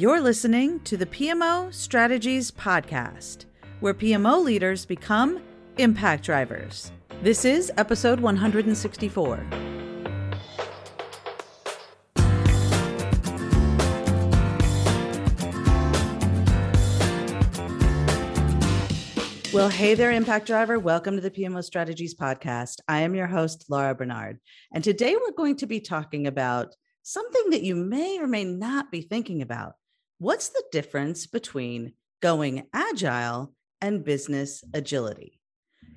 You're listening to the PMO Strategies Podcast, where PMO leaders become impact drivers. This is episode 164. Well, hey there, Impact Driver. Welcome to the PMO Strategies Podcast. I am your host, Laura Barnard. And today we're going to be talking about something that you may or may not be thinking about. What's the difference between going agile and business agility?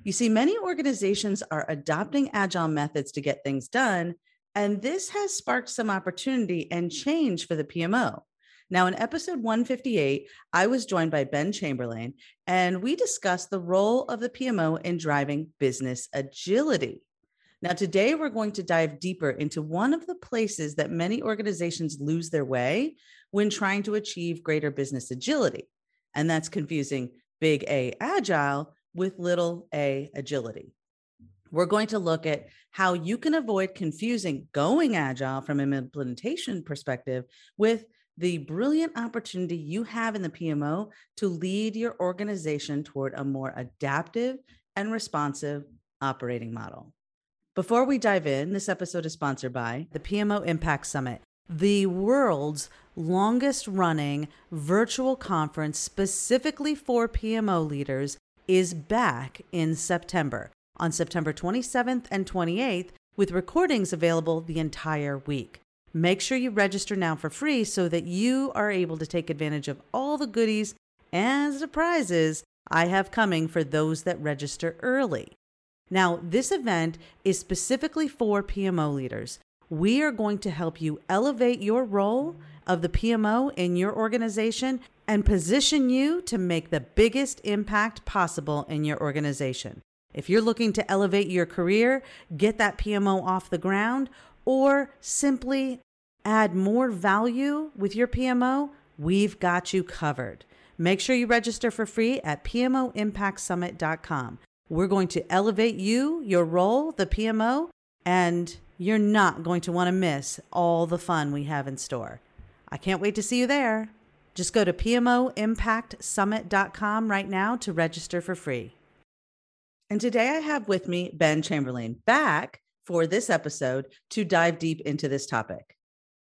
You see, many organizations are adopting agile methods to get things done, and this has sparked some opportunity and change for the PMO. Now, in episode 158, I was joined by Ben Chamberlain, and we discussed the role of the PMO in driving business agility. Now, today we're going to dive deeper into one of the places that many organizations lose their way when trying to achieve greater business agility, and that's confusing big A agile with little a agility. We're going to look at how you can avoid confusing going agile from an implementation perspective with the brilliant opportunity you have in the PMO to lead your organization toward a more adaptive and responsive operating model. Before we dive in, this episode is sponsored by the PMO Impact Summit, the world's longest running virtual conference specifically for PMO leaders, is back in September on September 27th and 28th, with recordings available the entire week. Make sure you register now for free so that you are able to take advantage of all the goodies and surprises I have coming for those that register early. Now, this event is specifically for PMO leaders. We are going to help you elevate your role of the PMO in your organization and position you to make the biggest impact possible in your organization. If you're looking to elevate your career, get that PMO off the ground, or simply add more value with your PMO, we've got you covered. Make sure you register for free at PMOImpactSummit.com. We're going to elevate you, your role, the PMO, and you're not going to want to miss all the fun we have in store. I can't wait to see you there. Just go to PMOImpactSummit.com right now to register for free. And today I have with me Ben Chamberlain back for this episode to dive deep into this topic.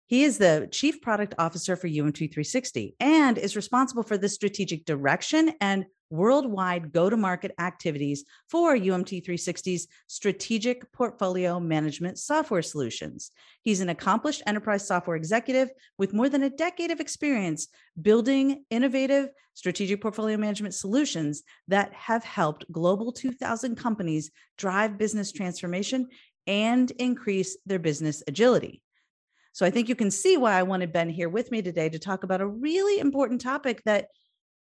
He is the Chief Product Officer for UMT 360 and is responsible for the strategic direction and worldwide go to market activities for UMT 360's strategic portfolio management software solutions. He's an accomplished enterprise software executive with more than a decade of experience building innovative strategic portfolio management solutions that have helped global 2000 companies drive business transformation and increase their business agility. So I think you can see why I wanted Ben here with me today to talk about a really important topic that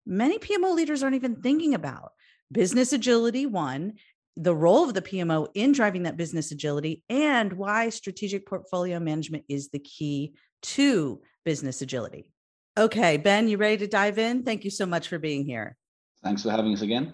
many PMO leaders aren't even thinking about business agility, one, the role of the PMO in driving that business agility, and why strategic portfolio management is the key to business agility. Okay, Ben, you ready to dive in? Thank you so much for being here. Thanks for having us again.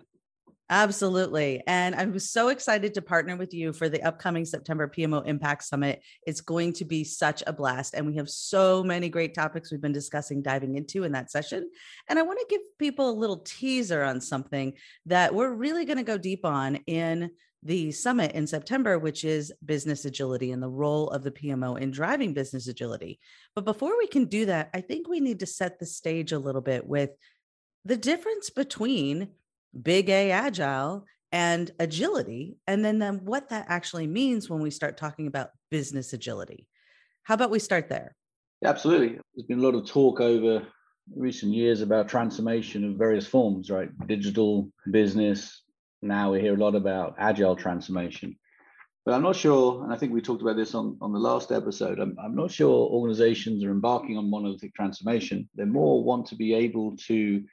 Absolutely. And I'm so excited to partner with you for the upcoming September PMO Impact Summit. It's going to be such a blast. And we have so many great topics we've been discussing, diving into in that session. And I want to give people a little teaser on something that we're really going to go deep on in the summit in September, which is business agility and the role of the PMO in driving business agility. But before we can do that, I think we need to set the stage a little bit with the difference between big A agile and agility, and then, then what that actually means when we start talking about business agility. How about we start there? Absolutely. There's been a lot of talk over recent years about transformation of various forms, right? Digital business. Now we hear a lot about agile transformation. But I'm not sure, and I think we talked about this on, on the last episode. I'm, I'm not sure organizations are embarking on monolithic transformation. They more want to be able to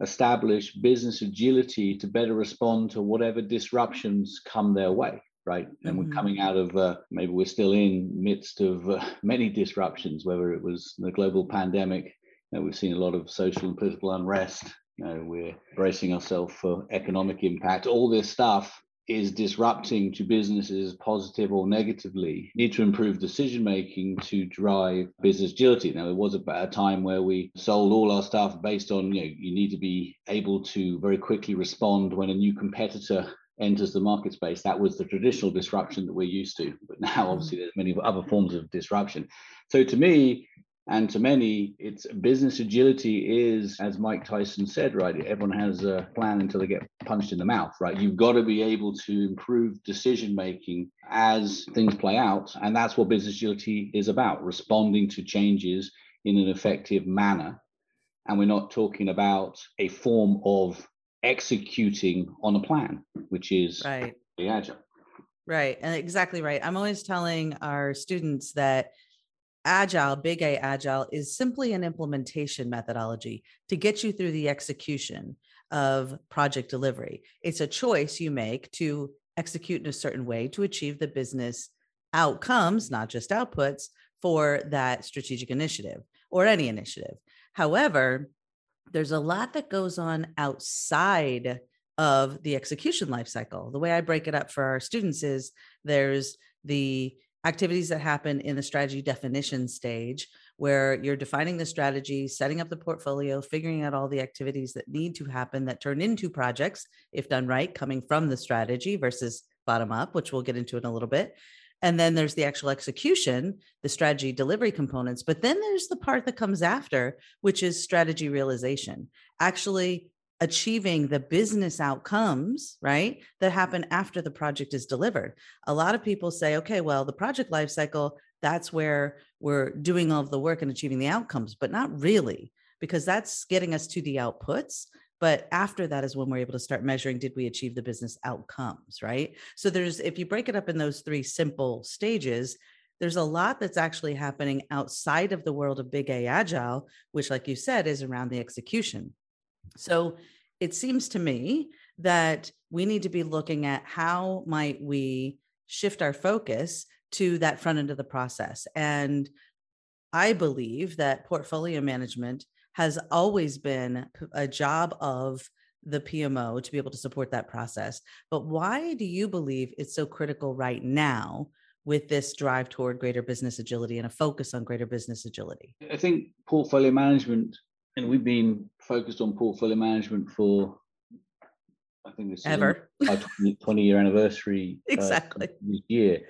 establish business agility to better respond to whatever disruptions come their way right and mm-hmm. we're coming out of uh, maybe we're still in midst of uh, many disruptions whether it was the global pandemic you know, we've seen a lot of social and political unrest you know we're bracing ourselves for economic impact all this stuff is disrupting to businesses positive or negatively need to improve decision making to drive business agility. Now it was a, a time where we sold all our stuff based on you know you need to be able to very quickly respond when a new competitor enters the market space. That was the traditional disruption that we're used to but now obviously there's many other forms of disruption. So to me and to many, it's business agility is, as Mike Tyson said, right? Everyone has a plan until they get punched in the mouth, right? You've got to be able to improve decision making as things play out. And that's what business agility is about responding to changes in an effective manner. And we're not talking about a form of executing on a plan, which is right. the agile. Right. And exactly right. I'm always telling our students that agile, big A agile, is simply an implementation methodology to get you through the execution of project delivery. It's a choice you make to execute in a certain way to achieve the business outcomes, not just outputs, for that strategic initiative or any initiative. However, there's a lot that goes on outside of the execution lifecycle. The way I break it up for our students is there's the activities that happen in the strategy definition stage where you're defining the strategy setting up the portfolio figuring out all the activities that need to happen that turn into projects if done right coming from the strategy versus bottom up which we'll get into in a little bit. And then there's the actual execution the strategy delivery components but then there's the part that comes after which is strategy realization. Actually achieving the business outcomes, right, that happen after the project is delivered. A lot of people say, okay, well, the project lifecycle, that's where we're doing all of the work and achieving the outcomes, but not really, because that's getting us to the outputs. But after that is when we're able to start measuring did we achieve the business outcomes, right? So there's, if you break it up in those three simple stages, there's a lot that's actually happening outside of the world of big A agile, which, like you said, is around the execution. So it seems to me that we need to be looking at how might we shift our focus to that front end of the process. And I believe that portfolio management has always been a job of the PMO to be able to support that process. But why do you believe it's so critical right now with this drive toward greater business agility and a focus on greater business agility? I think portfolio management and we've been focused on portfolio management for I think this ever is our 20, 20 year anniversary uh, exactly uh, this year.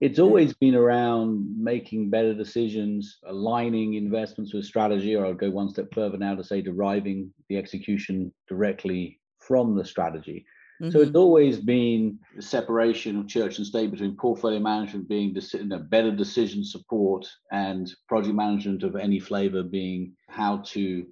It's always been around making better decisions, aligning investments with strategy, or I'll go one step further now to say deriving the execution directly from the strategy. Mm-hmm. So it's mm-hmm. always been the separation of church and state between portfolio management being you know, better decision support and project management of any flavor being how to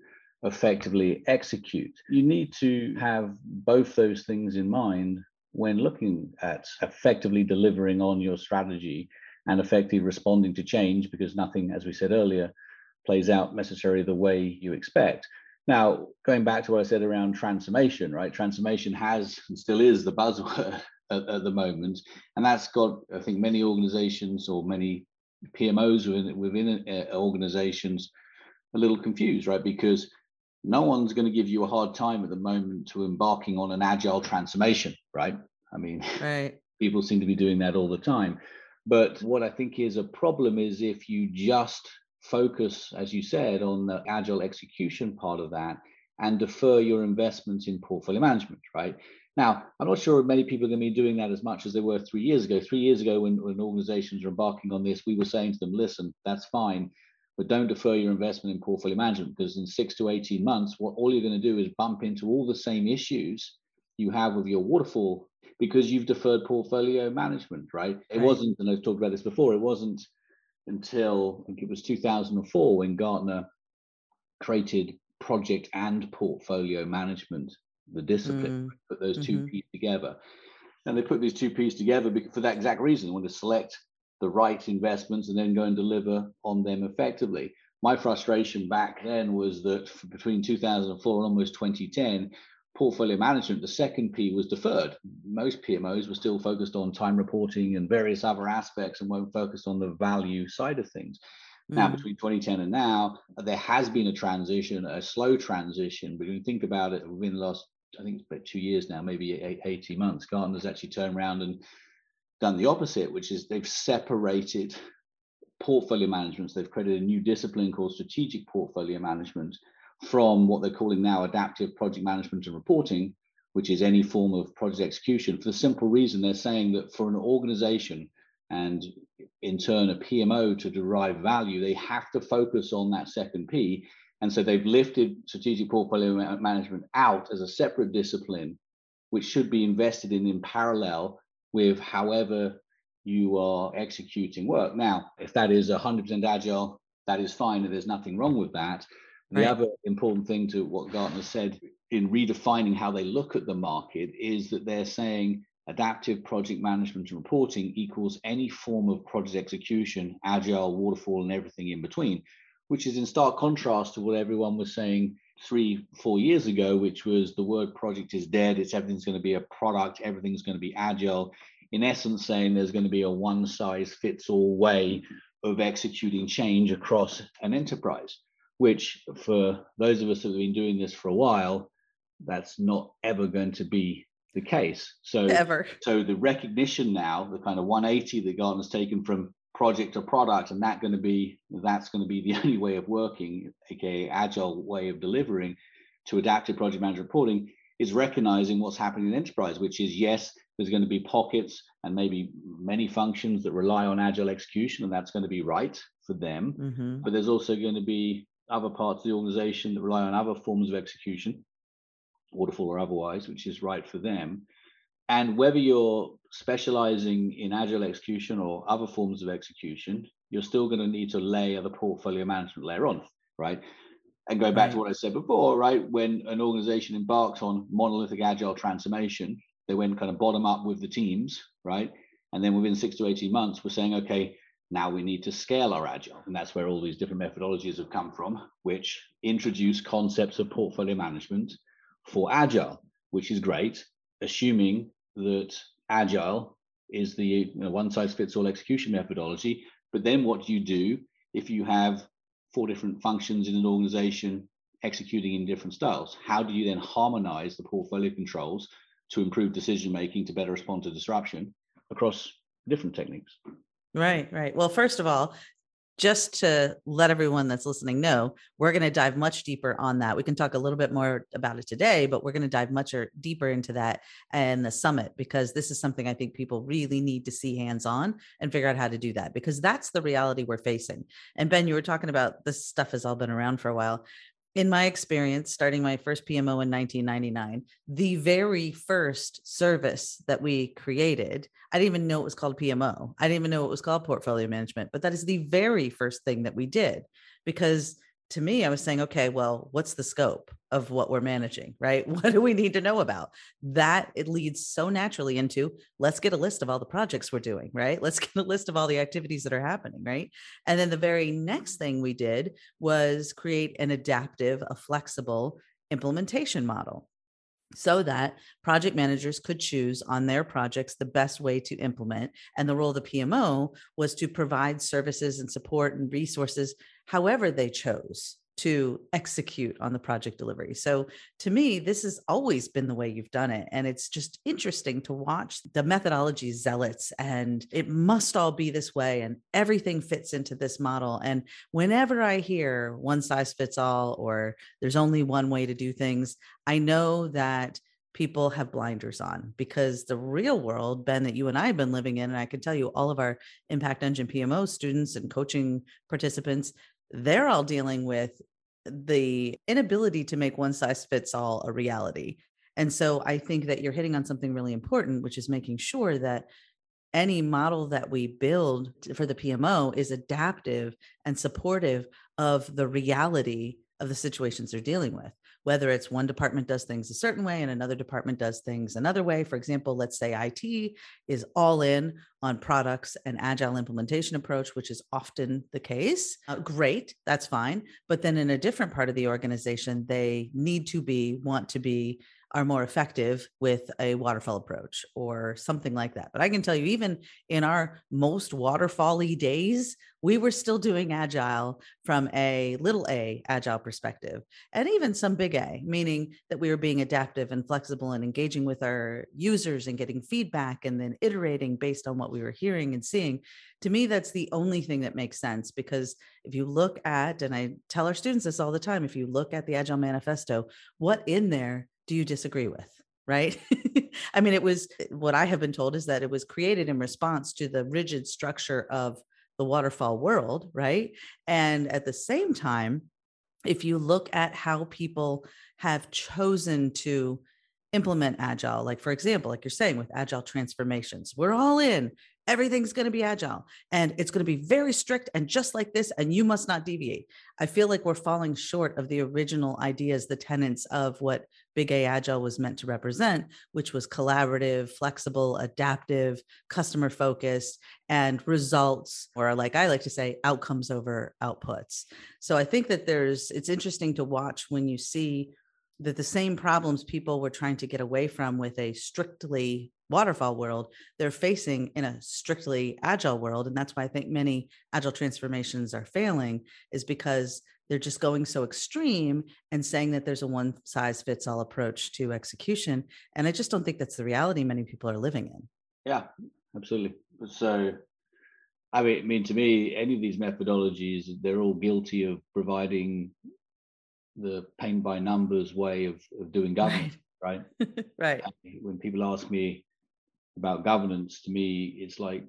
effectively execute. You need to have both those things in mind when looking at effectively delivering on your strategy and effectively responding to change because nothing, as we said earlier, plays out necessarily the way you expect. Now, going back to what I said around transformation, right? Transformation has and still is the buzzword at, at the moment. And that's got, I think, many organizations or many PMOs within, within uh, organizations a little confused, right? Because no one's going to give you a hard time at the moment to embarking on an agile transformation, right? I mean, right. people seem to be doing that all the time. But what I think is a problem is if you just focus, as you said, on the agile execution part of that and defer your investments in portfolio management, right? Now, I'm not sure many people are going to be doing that as much as they were three years ago. Three years ago, when, when organizations were embarking on this, we were saying to them, listen, that's fine, but don't defer your investment in portfolio management because in six to 18 months, what all you're going to do is bump into all the same issues you have with your waterfall because you've deferred portfolio management, right? It right. wasn't, and I've talked about this before, it wasn't until I think it was 2004 when Gartner created project and portfolio management, the discipline, mm. put those 2 mm-hmm. pieces together. And they put these two pieces together for that exact reason. They want to select the right investments and then go and deliver on them effectively. My frustration back then was that between 2004 and almost 2010, portfolio management, the second P was deferred. Most PMOs were still focused on time reporting and various other aspects and weren't focused on the value side of things. Mm. Now, between 2010 and now, there has been a transition, a slow transition, but when you think about it within the last I think it's about two years now, maybe 18 months, Gartner's actually turned around and done the opposite, which is they've separated portfolio management. So they've created a new discipline called strategic portfolio management from what they're calling now adaptive project management and reporting, which is any form of project execution, for the simple reason they're saying that for an organization and in turn a PMO to derive value, they have to focus on that second P. And so they've lifted strategic portfolio management out as a separate discipline, which should be invested in in parallel with however you are executing work. Now, if that is 100% agile, that is fine, and there's nothing wrong with that. The right. other important thing to what Gartner said in redefining how they look at the market is that they're saying adaptive project management and reporting equals any form of project execution, agile, waterfall, and everything in between, which is in stark contrast to what everyone was saying three, four years ago, which was the word project is dead. It's everything's going to be a product, everything's going to be agile. In essence, saying there's going to be a one size fits all way of executing change across an enterprise which for those of us that have been doing this for a while, that's not ever going to be the case. So ever. So the recognition now, the kind of 180 that Gartner's taken from project to product, and that going to be that's going to be the only way of working, aka agile way of delivering to adaptive project management reporting, is recognizing what's happening in enterprise, which is yes, there's going to be pockets and maybe many functions that rely on agile execution, and that's going to be right for them. Mm-hmm. But there's also going to be other parts of the organization that rely on other forms of execution, waterfall or otherwise, which is right for them. And whether you're specializing in agile execution or other forms of execution, you're still going to need to layer the portfolio management layer on, right? And going back right. to what I said before, right? When an organization embarks on monolithic agile transformation, they went kind of bottom up with the teams, right? And then within six to 18 months, we're saying, okay, now we need to scale our agile. And that's where all these different methodologies have come from, which introduce concepts of portfolio management for agile, which is great, assuming that agile is the you know, one size fits all execution methodology. But then what do you do if you have four different functions in an organization executing in different styles? How do you then harmonize the portfolio controls to improve decision making to better respond to disruption across different techniques? Right, right. Well, first of all, just to let everyone that's listening know, we're going to dive much deeper on that. We can talk a little bit more about it today, but we're going to dive much er, deeper into that and the summit because this is something I think people really need to see hands on and figure out how to do that because that's the reality we're facing. And Ben, you were talking about this stuff has all been around for a while in my experience, starting my first PMO in 1999, the very first service that we created, I didn't even know it was called PMO. I didn't even know it was called portfolio management, but that is the very first thing that we did because to me, I was saying, okay, well, what's the scope of what we're managing, right? What do we need to know about? That it leads so naturally into let's get a list of all the projects we're doing, right? Let's get a list of all the activities that are happening, right? And then the very next thing we did was create an adaptive, a flexible implementation model so that project managers could choose on their projects the best way to implement. And the role of the PMO was to provide services and support and resources however they chose to execute on the project delivery. So to me, this has always been the way you've done it. And it's just interesting to watch the methodology zealots, and it must all be this way, and everything fits into this model. And whenever I hear one size fits all, or there's only one way to do things, I know that people have blinders on because the real world, Ben, that you and I have been living in, and I can tell you all of our Impact Engine PMO students and coaching participants, they're all dealing with the inability to make one size fits all a reality. And so I think that you're hitting on something really important, which is making sure that any model that we build for the PMO is adaptive and supportive of the reality of the situations they're dealing with whether it's one department does things a certain way and another department does things another way. For example, let's say IT is all in on products and agile implementation approach, which is often the case. Uh, great, that's fine. But then in a different part of the organization, they need to be, want to be, are more effective with a waterfall approach or something like that. But I can tell you, even in our most waterfally days, we were still doing agile from a little a agile perspective, and even some big A, meaning that we were being adaptive and flexible and engaging with our users and getting feedback and then iterating based on what we were hearing and seeing. To me, that's the only thing that makes sense because if you look at, and I tell our students this all the time, if you look at the Agile Manifesto, what in there do you disagree with? Right. I mean, it was eh, what I have been told is that it was created in response to the rigid structure of the waterfall world. Right. And at the same time, if you look at how people have chosen to implement agile like for example like you're saying with agile transformations we're all in everything's going to be agile and it's going to be very strict and just like this and you must not deviate. I feel like we're falling short of the original ideas the tenets of what big a agile was meant to represent which was collaborative flexible adaptive customer focused and results or like i like to say outcomes over outputs. So i think that there's it's interesting to watch when you see that the same problems people were trying to get away from with a strictly waterfall world they're facing in a strictly agile world. And that's why i think many agile transformations are failing is because they're just going so extreme and saying that there's a one size fits all approach to execution. And i just don't think that's the reality many people are living in. Yeah absolutely. So i mean, I mean to me any of these methodologies they're all guilty of providing the paint by numbers way of, of doing governance right right, right. when people ask me about governance to me it's like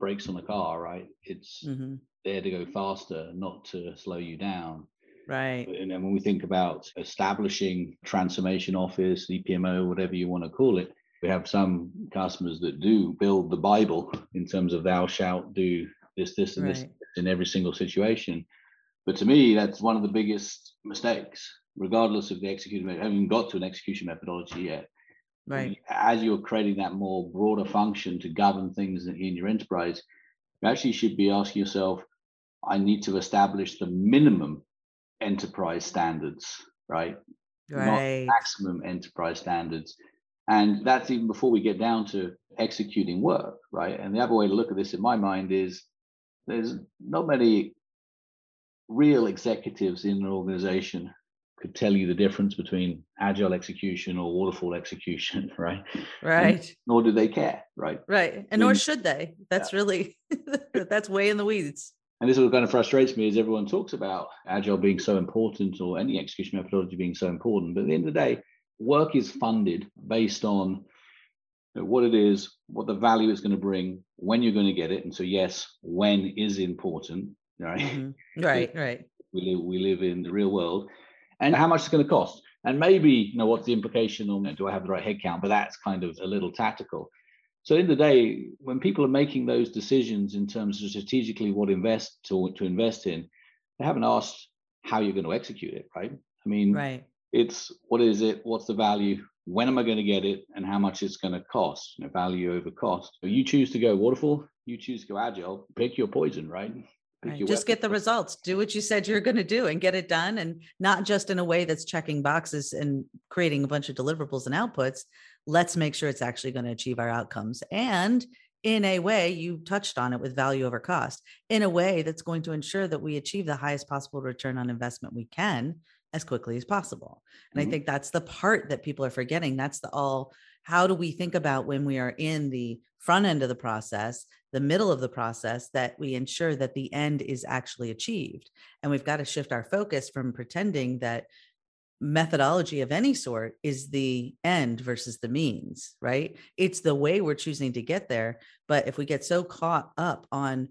brakes on a car right it's mm-hmm. there to go faster not to slow you down right and then when we think about establishing transformation office epmo whatever you want to call it we have some customers that do build the bible in terms of thou shalt do this this and right. this in every single situation but to me that's one of the biggest mistakes regardless of the execution I haven't got to an execution methodology yet. Right. As you're creating that more broader function to govern things in your enterprise you actually should be asking yourself i need to establish the minimum enterprise standards right, right. not maximum enterprise standards. And that's even before we get down to executing work right? And the other way to look at this in my mind is there's not many real executives in an organization could tell you the difference between agile execution or waterfall execution, right? Right. And nor do they care, right? Right. And nor should they. That's yeah. really that's way in the weeds. And this is what kind of frustrates me is everyone talks about agile being so important or any execution methodology being so important. But at the end of the day, work is funded based on what it is, what the value it's going to bring, when you're going to get it. And so, yes, when is important, right? Mm-hmm. Right, right. We live, we live in the real world and how much it's going to cost. And maybe, you know, what's the implication on do I have the right headcount? But that's kind of a little tactical. So in the day, when people are making those decisions in terms of strategically what invest to, to invest in, they haven't asked how you're going to execute it, right? I mean, right. it's what is it? What's the value? When am I going to get it? And how much it's going to cost? You know, value over cost. So you choose to go waterfall, you choose to go agile, pick your poison, right? Right. Just get the results. Do what you said you're going to do and get it done. And not just in a way that's checking boxes and creating a bunch of deliverables and outputs. Let's make sure it's actually going to achieve our outcomes. And in a way, you touched on it with value over cost, in a way that's going to ensure that we achieve the highest possible return on investment we can as quickly as possible. And mm-hmm. I think that's the part that people are forgetting. That's the all how do we think about when we are in the front end of the process the middle of the process that we ensure that the end is actually achieved. And we've got to shift our focus from pretending that methodology of any sort is the end versus the means, right? It's the way we're choosing to get there. But if we get so caught up on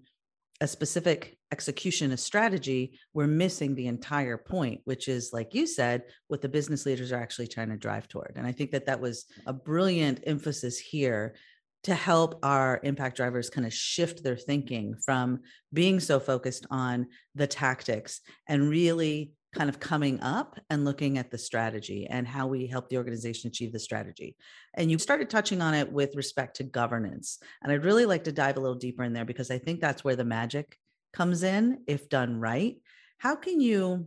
a specific execution, a strategy, we're missing the entire point, which is, like you said, what the business leaders are actually trying to drive toward. And I think that that was a brilliant emphasis here to help our impact drivers kind of shift their thinking from being so focused on the tactics and really kind of coming up and looking at the strategy and how we help the organization achieve the strategy. And you started touching on it with respect to governance. And I'd really like to dive a little deeper in there because I think that's where the magic comes in if done right. How can you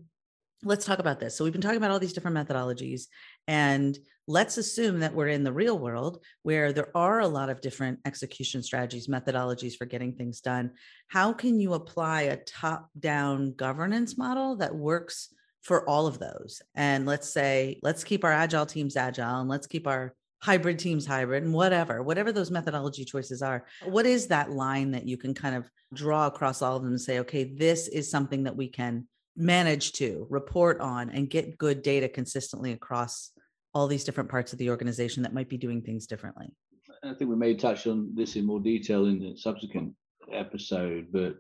let's talk about this. So we've been talking about all these different methodologies and let's assume that we're in the real world where there are a lot of different execution strategies, methodologies for getting things done. How can you apply a top down governance model that works for all of those? And let's say, let's keep our agile teams agile and let's keep our hybrid teams hybrid and whatever, whatever those methodology choices are. What is that line that you can kind of draw across all of them and say, okay, this is something that we can manage to report on and get good data consistently across all these different parts of the organization that might be doing things differently. I think we may touch on this in more detail in the subsequent episode, but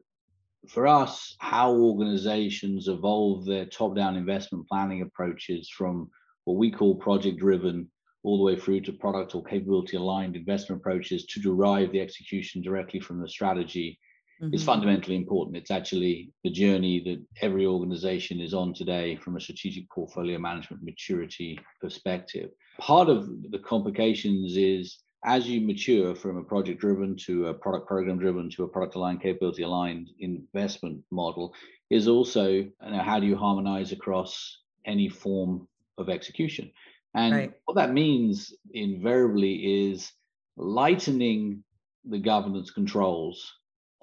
for us, how organizations evolve their top down investment planning approaches from what we call project driven all the way through to product or capability aligned investment approaches to derive the execution directly from the strategy mm-hmm. is fundamentally important. It's actually the journey that every organization is on today from a strategic portfolio management maturity perspective. Part of the complications is as you mature from a project driven to a product program driven to a product aligned capability aligned investment model is also you know, how do you harmonize across any form of execution and right. what that means invariably is lightening the governance controls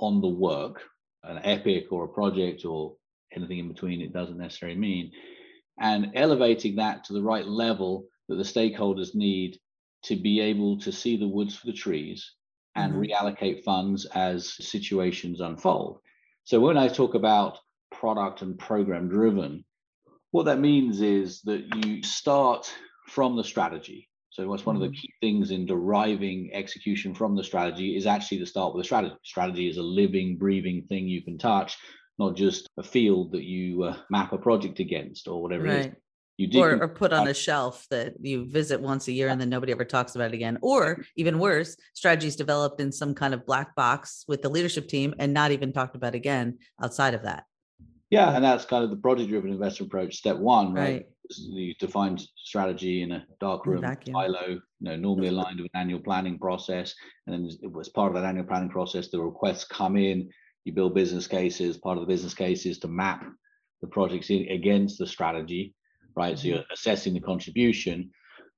on the work, an epic or a project or anything in between, it doesn't necessarily mean, and elevating that to the right level that the stakeholders need to be able to see the woods for the trees and mm-hmm. reallocate funds as situations unfold. So when I talk about product and program driven, what that means is that you start from the strategy. So what's one of the mm-hmm. key things in deriving execution from the strategy is actually to start with a strategy. Strategy is a living, breathing thing you can touch, not just a field that you uh, map a project against or whatever right. it is. You or, or put on a shelf that you visit once a year and then nobody ever talks about it again. Or even worse, strategies developed in some kind of black box with the leadership team and not even talked about again outside of that. Yeah, and that's kind of the project driven investment approach. Step one, right? right. You define strategy in a dark room silo, you know, normally aligned with an annual planning process. And then as part of that annual planning process, the requests come in, you build business cases. Part of the business case is to map the projects in against the strategy, right? So you're assessing the contribution,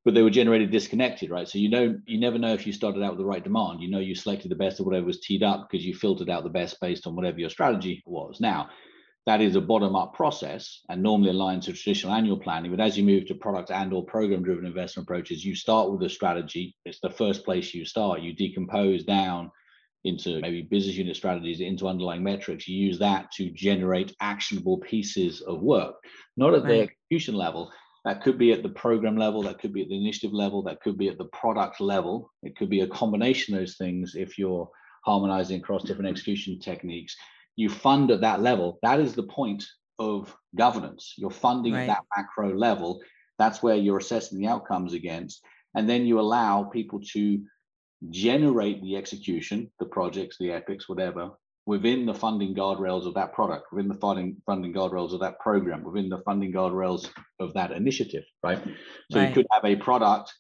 but they were generated disconnected, right? So you know, you never know if you started out with the right demand. You know, you selected the best of whatever was teed up because you filtered out the best based on whatever your strategy was. Now, that is a bottom-up process and normally aligns to traditional annual planning. But as you move to product and or program-driven investment approaches, you start with a strategy. It's the first place you start. You decompose down into maybe business unit strategies, into underlying metrics. You use that to generate actionable pieces of work, not at right. the execution level. That could be at the program level, that could be at the initiative level, that could be at the product level. It could be a combination of those things if you're harmonizing across different execution techniques you fund at that level. That is the point of governance. You're funding right. at that macro level. That's where you're assessing the outcomes against. And then you allow people to generate the execution, the projects, the epics, whatever, within the funding guardrails of that product, within the funding funding guardrails of that program, within the funding guardrails of that initiative, right? So right. you could have a product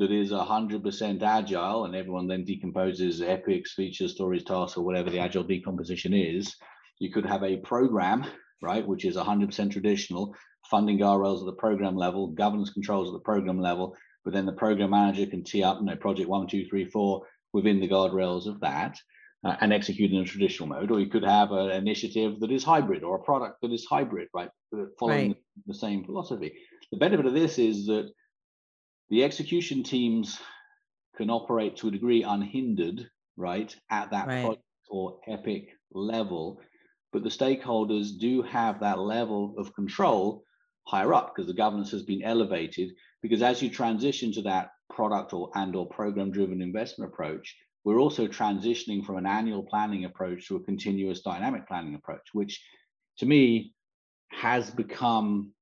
that is 100% agile and everyone then decomposes epics, features, stories, tasks, or whatever the agile decomposition is, you could have a program, right, which is 100% traditional, funding guardrails at the program level, governance controls at the program level, but then the program manager can tee up, you know, project one, two, three, four within the guardrails of that. Uh, and execute in a traditional mode, or you could have an initiative that is hybrid or a product that is hybrid, right? Following right. the same philosophy. The benefit of this is that the execution teams can operate to a degree unhindered, right, at that right. project or epic level. But the stakeholders do have that level of control higher up because the governance has been elevated. Because as you transition to that product or and or program driven investment approach, we're also transitioning from an annual planning approach to a continuous dynamic planning approach, which to me has become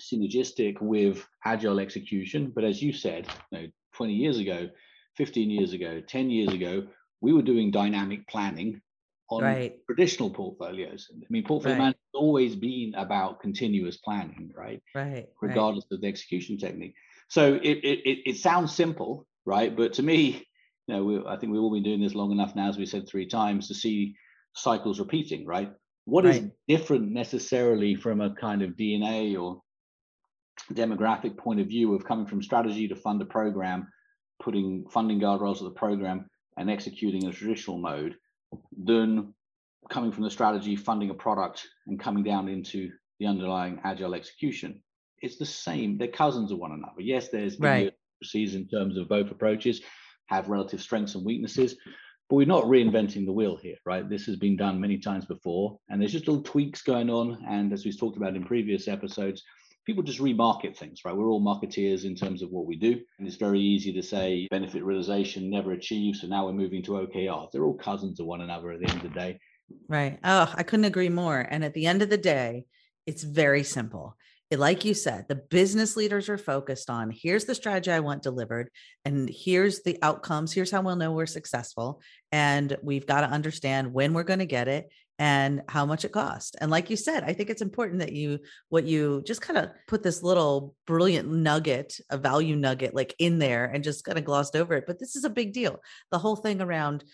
synergistic with agile execution. But as you said, you know, 20 years ago, 15 years ago, 10 years ago, we were doing dynamic planning on right. traditional portfolios. I mean, portfolio Right. management has always been about continuous planning, right? Right. right. Regardless of the execution technique. So it, it, it, sounds simple, right? But to me, you know, we, I think we've all been doing this long enough now, as we said three times, to see cycles repeating, right? What is Right. different necessarily from a kind of DNA or demographic point of view of coming from strategy to fund a program, putting funding guardrails of the program and executing in a traditional mode, than coming from the strategy, funding a product, and coming down into the underlying agile execution. It's the same. They're cousins of one another. Yes, there's Right. idiosyncrasies in terms of both approaches, have relative strengths and weaknesses, but we're not reinventing the wheel here, right? This has been done many times before, and there's just little tweaks going on. And as we've talked about in previous episodes, people just remarket things, right? We're all marketeers in terms of what we do. And it's very easy to say benefit realization never achieved. So now we're moving to OKR. They're all cousins of one another at the end of the day. Right. Oh, I couldn't agree more. And at the end of the day, it's very simple. Like you said, the business leaders are focused on here's the strategy I want delivered, and here's the outcomes. Here's how we'll know we're successful. And we've got to understand when we're going to get it and how much it costs. And like you said, I think it's important that you, what you just kind of put this little brilliant nugget, a value nugget, like in there and just kind of glossed over it. But this is a big deal. The whole thing around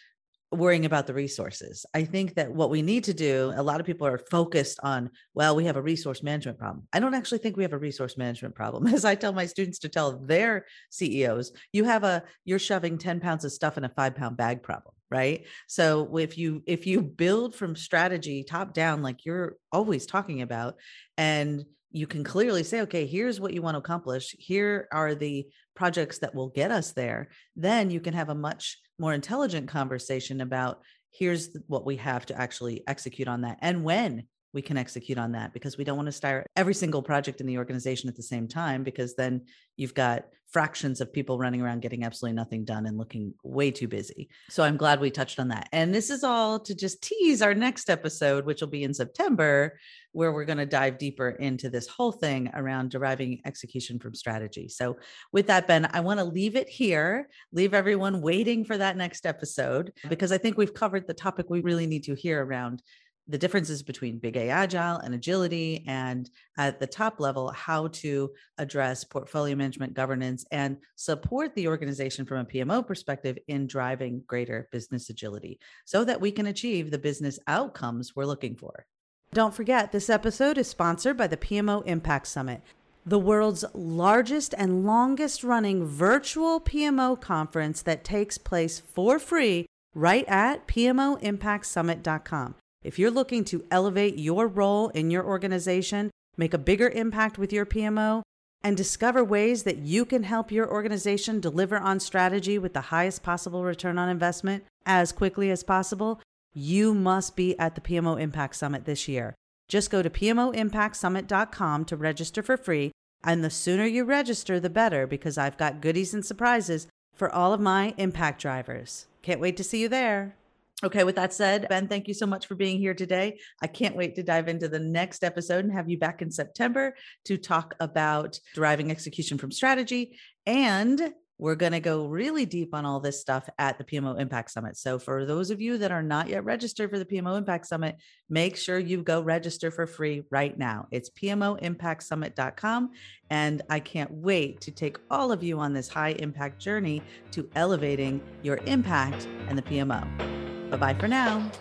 worrying about the resources. I think that what we need to do, a lot of people are focused on, well, we have a resource management problem. I don't actually think we have a resource management problem. As I tell my students to tell their CEOs, you have a, you're shoving 10 pounds of stuff in a five pound bag problem, right? So if you, if you build from strategy top down, like you're always talking about, and you can clearly say, okay, here's what you want to accomplish. Here are the projects that will get us there. Then you can have a much more intelligent conversation about here's what we have to actually execute on that and when we can execute on that because we don't want to start every single project in the organization at the same time because then you've got fractions of people running around getting absolutely nothing done and looking way too busy. So I'm glad we touched on that. And this is all to just tease our next episode, which will be in September, where we're going to dive deeper into this whole thing around deriving execution from strategy. So, with that, Ben, I want to leave it here, leave everyone waiting for that next episode, because I think we've covered the topic we really need to hear around the differences between big A agile and agility, and at the top level, how to address portfolio management governance and support the organization from a PMO perspective in driving greater business agility so that we can achieve the business outcomes we're looking for. Don't forget, this episode is sponsored by the PMO Impact Summit, the world's largest and longest running virtual PMO conference that takes place for free right at PMOImpactSummit.com. If you're looking to elevate your role in your organization, make a bigger impact with your PMO, and discover ways that you can help your organization deliver on strategy with the highest possible return on investment as quickly as possible, you must be at the PMO Impact Summit this year. Just go to PMOImpactSummit.com to register for free. And the sooner you register, the better, because I've got goodies and surprises for all of my impact drivers. Can't wait to see you there. Okay, with that said, Ben, thank you so much for being here today. I can't wait to dive into the next episode and have you back in September to talk about deriving execution from strategy. And we're going to go really deep on all this stuff at the PMO Impact Summit. So, for those of you that are not yet registered for the PMO Impact Summit, make sure you go register for free right now. It's PMOImpactSummit.com. And I can't wait to take all of you on this high impact journey to elevating your impact and the PMO. Bye bye for now.